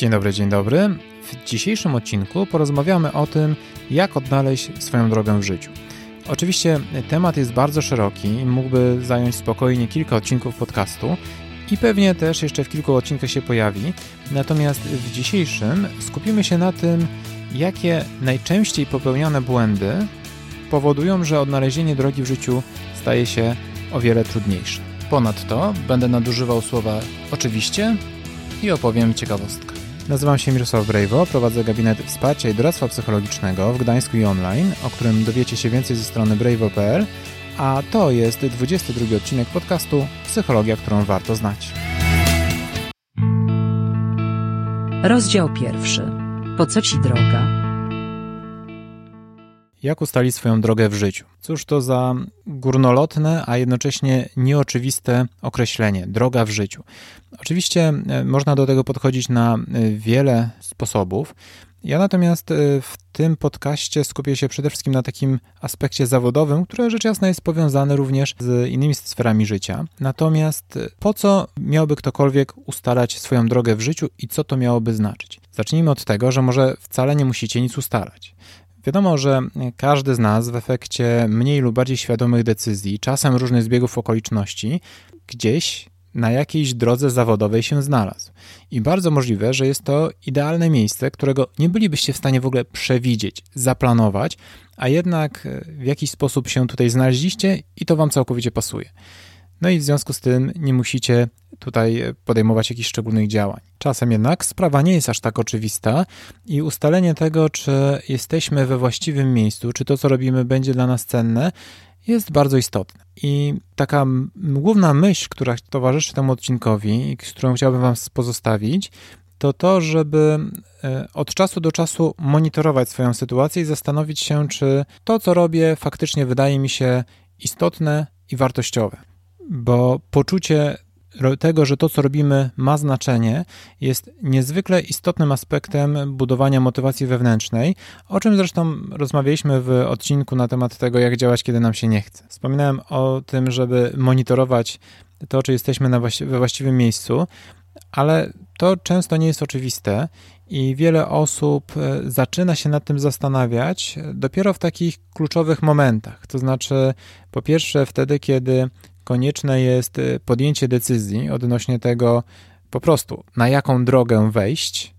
Dzień dobry, dzień dobry. W dzisiejszym odcinku porozmawiamy o tym, jak odnaleźć swoją drogę w życiu. Oczywiście temat jest bardzo szeroki i mógłby zająć spokojnie kilka odcinków podcastu i pewnie też jeszcze w kilku odcinkach się pojawi. Natomiast w dzisiejszym skupimy się na tym, jakie najczęściej popełniane błędy powodują, że odnalezienie drogi w życiu staje się o wiele trudniejsze. Ponadto będę nadużywał słowa oczywiście i opowiem ciekawostkę. Nazywam się Mirosław Brejwo, prowadzę gabinet wsparcia i doradztwa psychologicznego w Gdańsku i online, o którym dowiecie się więcej ze strony brejwo.pl, a to jest 22 odcinek podcastu Psychologia, którą warto znać. Rozdział pierwszy. Po co ci droga? Jak ustalić swoją drogę w życiu? Cóż to za górnolotne, a jednocześnie nieoczywiste określenie droga w życiu. Oczywiście e, można do tego podchodzić na e, wiele sposobów. Ja natomiast e, w tym podcaście skupię się przede wszystkim na takim aspekcie zawodowym, które rzecz jasna jest powiązane również z innymi sferami życia. Natomiast po co miałby ktokolwiek ustalać swoją drogę w życiu i co to miałoby znaczyć? Zacznijmy od tego, że może wcale nie musicie nic ustalać. Wiadomo, że każdy z nas w efekcie mniej lub bardziej świadomych decyzji, czasem różnych zbiegów okoliczności, gdzieś na jakiejś drodze zawodowej się znalazł. I bardzo możliwe, że jest to idealne miejsce, którego nie bylibyście w stanie w ogóle przewidzieć, zaplanować, a jednak w jakiś sposób się tutaj znaleźliście i to wam całkowicie pasuje. No i w związku z tym nie musicie tutaj podejmować jakichś szczególnych działań. Czasem jednak sprawa nie jest aż tak oczywista i ustalenie tego, czy jesteśmy we właściwym miejscu, czy to, co robimy, będzie dla nas cenne, jest bardzo istotne. I taka główna myśl, która towarzyszy temu odcinkowi i którą chciałbym Wam pozostawić, to to, żeby e, od czasu do czasu monitorować swoją sytuację i zastanowić się, czy to, co robię, faktycznie wydaje mi się istotne i wartościowe bo poczucie tego, że to, co robimy, ma znaczenie, jest niezwykle istotnym aspektem budowania motywacji wewnętrznej, o czym zresztą rozmawialiśmy w odcinku na temat tego, jak działać, kiedy nam się nie chce. Wspominałem o tym, żeby monitorować to, czy jesteśmy na właści we właściwym miejscu, ale to często nie jest oczywiste i wiele osób e, zaczyna się nad tym zastanawiać dopiero w takich kluczowych momentach. To znaczy, po pierwsze, wtedy, kiedy konieczne jest y, podjęcie decyzji odnośnie tego po prostu, na jaką drogę wejść,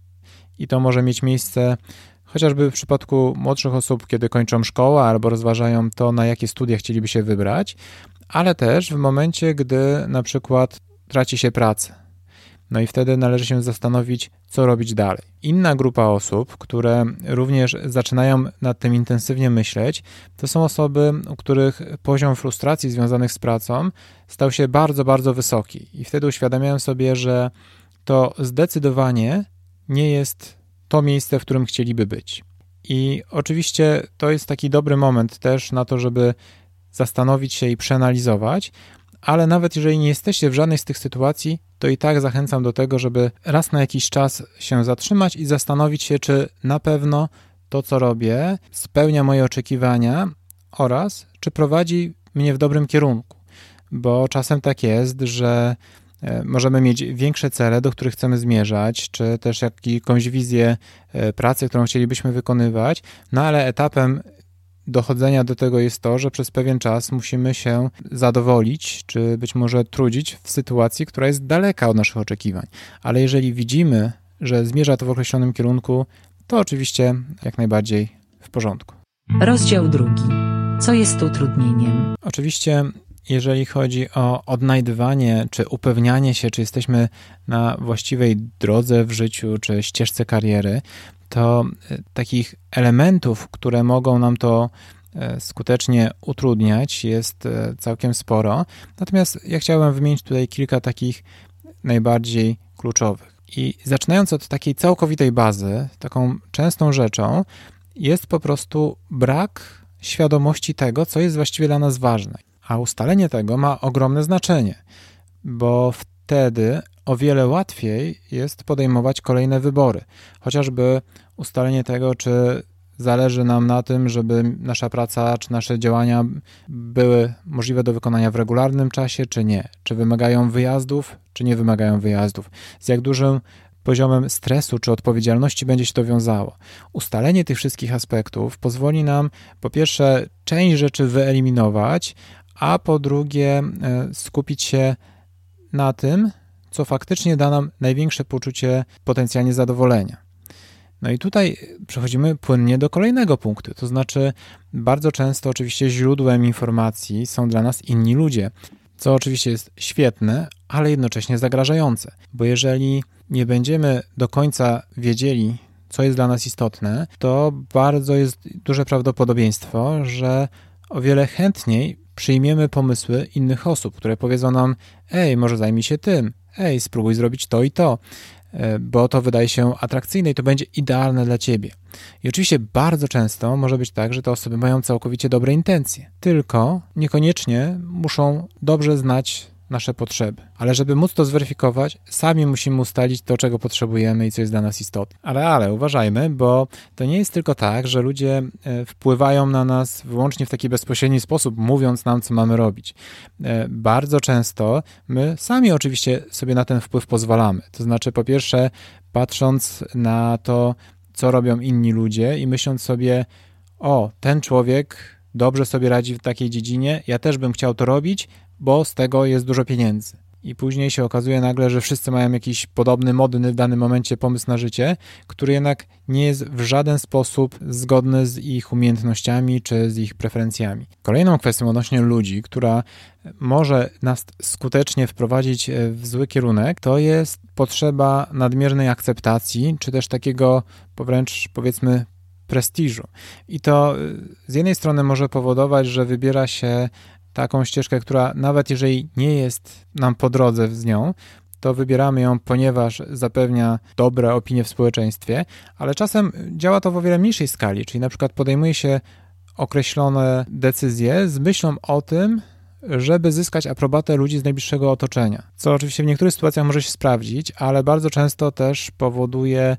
i to może mieć miejsce chociażby w przypadku młodszych osób, kiedy kończą szkołę albo rozważają to, na jakie studia chcieliby się wybrać, ale też w momencie, gdy na przykład traci się pracę no i wtedy należy się zastanowić, co robić dalej. Inna grupa osób, które również zaczynają nad tym intensywnie myśleć, to są osoby, u których poziom frustracji związanych z pracą stał się bardzo, bardzo wysoki. I wtedy uświadamiają sobie, że to zdecydowanie nie jest to miejsce, w którym chcieliby być. I oczywiście to jest taki dobry moment też na to, żeby zastanowić się i przeanalizować, ale nawet jeżeli nie jesteście w żadnej z tych sytuacji, to i tak zachęcam do tego, żeby raz na jakiś czas się zatrzymać i zastanowić się, czy na pewno to, co robię, spełnia moje oczekiwania oraz czy prowadzi mnie w dobrym kierunku. Bo czasem tak jest, że e, możemy mieć większe cele, do których chcemy zmierzać, czy też jakąś wizję e, pracy, którą chcielibyśmy wykonywać, no ale etapem dochodzenia do tego jest to, że przez pewien czas musimy się zadowolić, czy być może trudzić w sytuacji, która jest daleka od naszych oczekiwań. Ale jeżeli widzimy, że zmierza to w określonym kierunku, to oczywiście jak najbardziej w porządku. Rozdział drugi. Co jest utrudnieniem? Oczywiście jeżeli chodzi o odnajdywanie czy upewnianie się, czy jesteśmy na właściwej drodze w życiu, czy ścieżce kariery, to e, takich elementów, które mogą nam to e, skutecznie utrudniać, jest e, całkiem sporo. Natomiast ja chciałem wymienić tutaj kilka takich najbardziej kluczowych. I zaczynając od takiej całkowitej bazy, taką częstą rzeczą jest po prostu brak świadomości tego, co jest właściwie dla nas ważne. A ustalenie tego ma ogromne znaczenie, bo wtedy o wiele łatwiej jest podejmować kolejne wybory. Chociażby ustalenie tego, czy zależy nam na tym, żeby nasza praca czy nasze działania były możliwe do wykonania w regularnym czasie, czy nie. Czy wymagają wyjazdów, czy nie wymagają wyjazdów. Z jak dużym poziomem stresu czy odpowiedzialności będzie się to wiązało. Ustalenie tych wszystkich aspektów pozwoli nam po pierwsze część rzeczy wyeliminować, a po drugie e, skupić się na tym, co faktycznie da nam największe poczucie potencjalnie zadowolenia. No i tutaj przechodzimy płynnie do kolejnego punktu, to znaczy bardzo często oczywiście źródłem informacji są dla nas inni ludzie, co oczywiście jest świetne, ale jednocześnie zagrażające, bo jeżeli nie będziemy do końca wiedzieli, co jest dla nas istotne, to bardzo jest duże prawdopodobieństwo, że o wiele chętniej przyjmiemy pomysły innych osób, które powiedzą nam: Ej, może zajmij się tym, ej, spróbuj zrobić to i to. E, bo to wydaje się atrakcyjne i to będzie idealne dla ciebie. I oczywiście bardzo często może być tak, że te osoby mają całkowicie dobre intencje, tylko niekoniecznie muszą dobrze znać nasze potrzeby. Ale żeby móc to zweryfikować, sami musimy ustalić to, czego potrzebujemy i co jest dla nas istotne. Ale, ale uważajmy, bo to nie jest tylko tak, że ludzie e, wpływają na nas wyłącznie w taki bezpośredni sposób, mówiąc nam, co mamy robić. E, bardzo często my sami oczywiście sobie na ten wpływ pozwalamy. To znaczy, po pierwsze, patrząc na to, co robią inni ludzie i myśląc sobie, o, ten człowiek dobrze sobie radzi w takiej dziedzinie, ja też bym chciał to robić, bo z tego jest dużo pieniędzy. I później się okazuje nagle, że wszyscy mają jakiś podobny, modny w danym momencie pomysł na życie, który jednak nie jest w żaden sposób zgodny z ich umiejętnościami czy z ich preferencjami. Kolejną kwestią odnośnie ludzi, która może nas skutecznie wprowadzić e, w zły kierunek, to jest potrzeba nadmiernej akceptacji, czy też takiego wręcz powiedzmy prestiżu. I to e, z jednej strony może powodować, że wybiera się taką ścieżkę, która nawet jeżeli nie jest nam po drodze z nią, to wybieramy ją, ponieważ zapewnia dobre opinie w społeczeństwie, ale czasem działa to w o wiele mniejszej skali, czyli na przykład podejmuje się określone decyzje z myślą o tym, żeby zyskać aprobatę ludzi z najbliższego otoczenia. Co oczywiście w niektórych sytuacjach może się sprawdzić, ale bardzo często też powoduje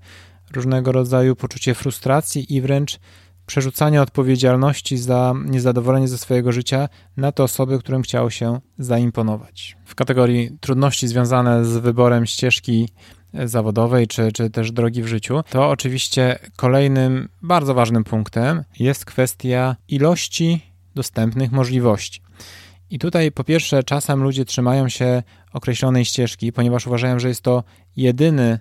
różnego rodzaju poczucie frustracji i wręcz przerzucania odpowiedzialności za niezadowolenie ze swojego życia na te osoby, którym chciało się zaimponować. W kategorii trudności związane z wyborem ścieżki zawodowej czy, czy też drogi w życiu, to oczywiście kolejnym bardzo ważnym punktem jest kwestia ilości dostępnych możliwości. I tutaj po pierwsze czasem ludzie trzymają się określonej ścieżki, ponieważ uważają, że jest to jedyny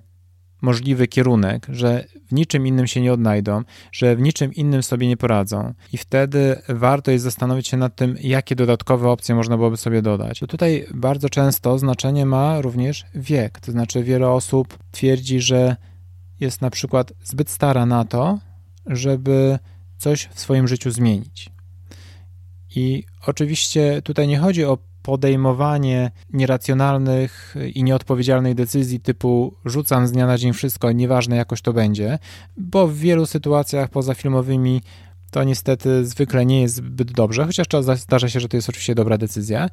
możliwy kierunek, że w niczym innym się nie odnajdą, że w niczym innym sobie nie poradzą. I wtedy warto jest zastanowić się nad tym, jakie dodatkowe opcje można byłoby sobie dodać. Tutaj bardzo często znaczenie ma również wiek. To znaczy, wiele osób twierdzi, że jest na przykład zbyt stara na to, żeby coś w swoim życiu zmienić. I oczywiście tutaj nie chodzi o podejmowanie nieracjonalnych i nieodpowiedzialnych decyzji typu rzucam z dnia na dzień wszystko, nieważne jakoś to będzie, bo w wielu sytuacjach pozafilmowymi to niestety zwykle nie jest zbyt dobrze, chociaż zdarza się, że to jest oczywiście dobra decyzja,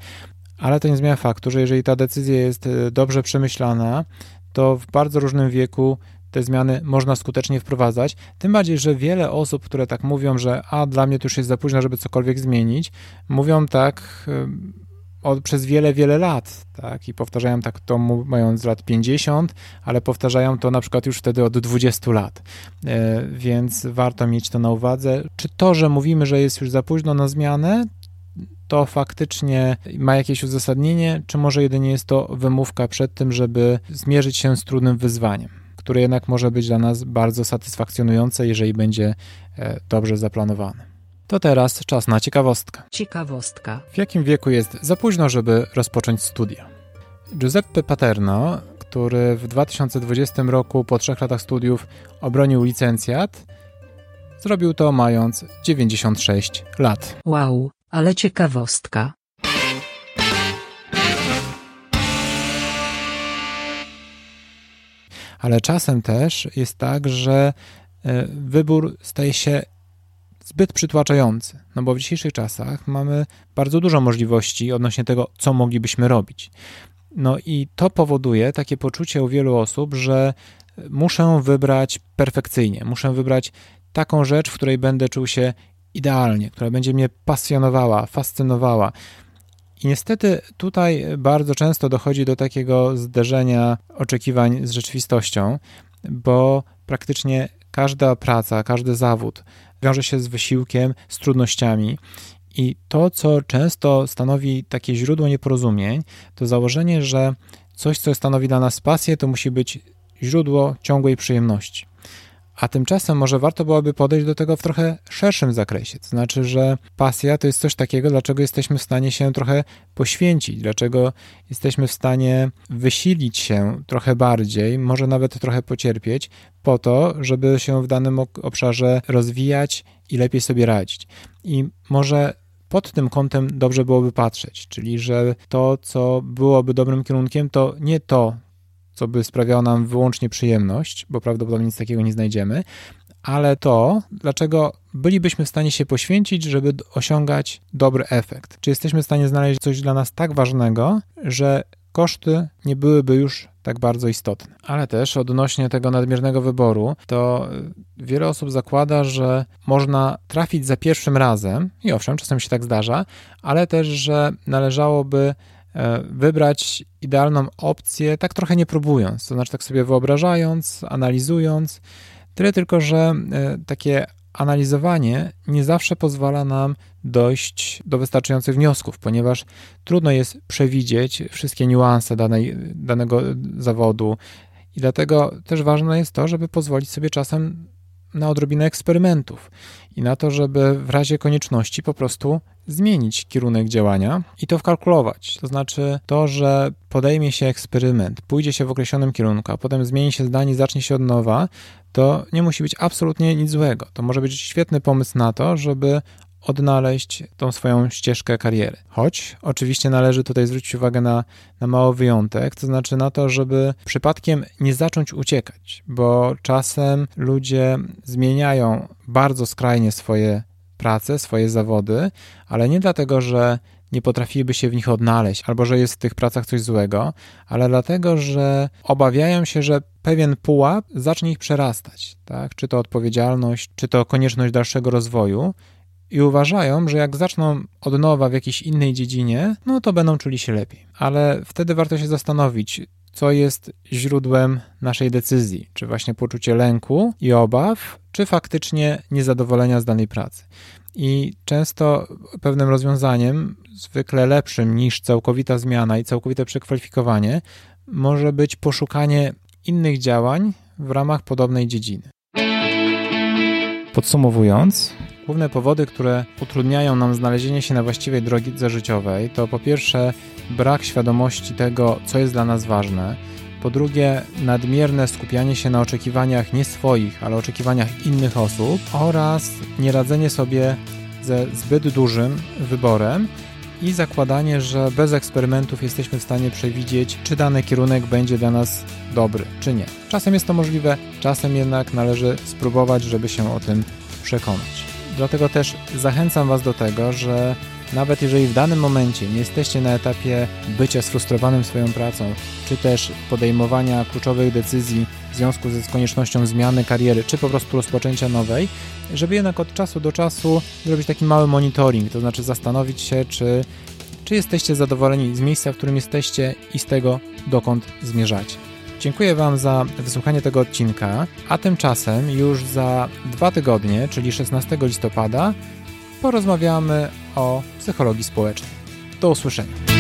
ale to nie zmienia faktu, że jeżeli ta decyzja jest e, dobrze przemyślana, to w bardzo różnym wieku te zmiany można skutecznie wprowadzać. Tym bardziej, że wiele osób, które tak mówią, że a dla mnie to już jest za późno, żeby cokolwiek zmienić, mówią tak od, przez wiele, wiele lat, tak, i powtarzają tak to mając lat 50, ale powtarzają to na przykład już wtedy od 20 lat, e, więc warto mieć to na uwadze. Czy to, że mówimy, że jest już za późno na zmianę, to faktycznie ma jakieś uzasadnienie, czy może jedynie jest to wymówka przed tym, żeby zmierzyć się z trudnym wyzwaniem, które jednak może być dla nas bardzo satysfakcjonujące, jeżeli będzie e, dobrze zaplanowane. To teraz czas na ciekawostkę. Ciekawostka. W jakim wieku jest za późno, żeby rozpocząć studia? Giuseppe Paterno, który w 2020 roku po trzech latach studiów obronił licencjat, zrobił to mając 96 lat. Wow, ale ciekawostka. Ale czasem też jest tak, że e, wybór staje się zbyt przytłaczający, no bo w dzisiejszych czasach mamy bardzo dużo możliwości odnośnie tego, co moglibyśmy robić. No i to powoduje takie poczucie u wielu osób, że muszę wybrać perfekcyjnie, muszę wybrać taką rzecz, w której będę czuł się idealnie, która będzie mnie pasjonowała, fascynowała. I niestety tutaj bardzo często dochodzi do takiego zderzenia oczekiwań z rzeczywistością, bo praktycznie każda praca, każdy zawód wiąże się z wysiłkiem, z trudnościami. I to, co często stanowi takie źródło nieporozumień, to założenie, że coś, co stanowi dla nas pasję, to musi być źródło ciągłej przyjemności. A tymczasem może warto byłoby podejść do tego w trochę szerszym zakresie. To znaczy, że pasja to jest coś takiego, dlaczego jesteśmy w stanie się trochę poświęcić, dlaczego jesteśmy w stanie wysilić się trochę bardziej, może nawet trochę pocierpieć, po to, żeby się w danym obszarze rozwijać i lepiej sobie radzić. I może pod tym kątem dobrze byłoby patrzeć, czyli że to, co byłoby dobrym kierunkiem, to nie to, co by sprawiało nam wyłącznie przyjemność, bo prawdopodobnie nic takiego nie znajdziemy, ale to, dlaczego bylibyśmy w stanie się poświęcić, żeby osiągać dobry efekt. Czy jesteśmy w stanie znaleźć coś dla nas tak ważnego, że koszty nie byłyby już tak bardzo istotne. Ale też odnośnie tego nadmiernego wyboru, to wiele osób zakłada, że można trafić za pierwszym razem, i owszem, czasem się tak zdarza, ale też, że należałoby wybrać idealną opcję, tak trochę nie próbując, to znaczy tak sobie wyobrażając, analizując. Tyle tylko, że e, takie analizowanie nie zawsze pozwala nam dojść do wystarczających wniosków, ponieważ trudno jest przewidzieć wszystkie niuanse danej, danego zawodu. I dlatego też ważne jest to, żeby pozwolić sobie czasem na odrobinę eksperymentów i na to, żeby w razie konieczności po prostu zmienić kierunek działania i to wkalkulować. To znaczy to, że podejmie się eksperyment, pójdzie się w określonym kierunku, a potem zmieni się zdanie, zacznie się od nowa, to nie musi być absolutnie nic złego. To może być świetny pomysł na to, żeby odnaleźć tą swoją ścieżkę kariery. Choć oczywiście należy tutaj zwrócić uwagę na, na mały wyjątek, to znaczy na to, żeby przypadkiem nie zacząć uciekać, bo czasem ludzie zmieniają bardzo skrajnie swoje prace, swoje zawody, ale nie dlatego, że nie potrafiliby się w nich odnaleźć, albo że jest w tych pracach coś złego, ale dlatego, że obawiają się, że pewien pułap zacznie ich przerastać, tak? Czy to odpowiedzialność, czy to konieczność dalszego rozwoju i uważają, że jak zaczną od nowa w jakiejś innej dziedzinie, no to będą czuli się lepiej. Ale wtedy warto się zastanowić, co jest źródłem naszej decyzji, czy właśnie poczucie lęku i obaw, czy faktycznie niezadowolenia z danej pracy. I często pewnym rozwiązaniem, zwykle lepszym niż całkowita zmiana i całkowite przekwalifikowanie, może być poszukanie innych działań w ramach podobnej dziedziny. Podsumowując, główne powody, które utrudniają nam znalezienie się na właściwej drodze życiowej, to po pierwsze brak świadomości tego, co jest dla nas ważne, po drugie nadmierne skupianie się na oczekiwaniach nie swoich, ale oczekiwaniach innych osób oraz nieradzenie sobie ze zbyt dużym wyborem i zakładanie, że bez eksperymentów jesteśmy w stanie przewidzieć, czy dany kierunek będzie dla nas dobry, czy nie. Czasem jest to możliwe, czasem jednak należy spróbować, żeby się o tym przekonać. Dlatego też zachęcam Was do tego, że nawet jeżeli w danym momencie nie jesteście na etapie bycia sfrustrowanym swoją pracą, czy też podejmowania kluczowych decyzji w związku z koniecznością zmiany kariery, czy po prostu rozpoczęcia nowej, żeby jednak od czasu do czasu zrobić taki mały monitoring, to znaczy zastanowić się, czy, czy jesteście zadowoleni z miejsca, w którym jesteście i z tego, dokąd zmierzacie. Dziękuję Wam za wysłuchanie tego odcinka, a tymczasem już za dwa tygodnie, czyli 16 listopada, porozmawiamy o psychologii społecznej. Do usłyszenia.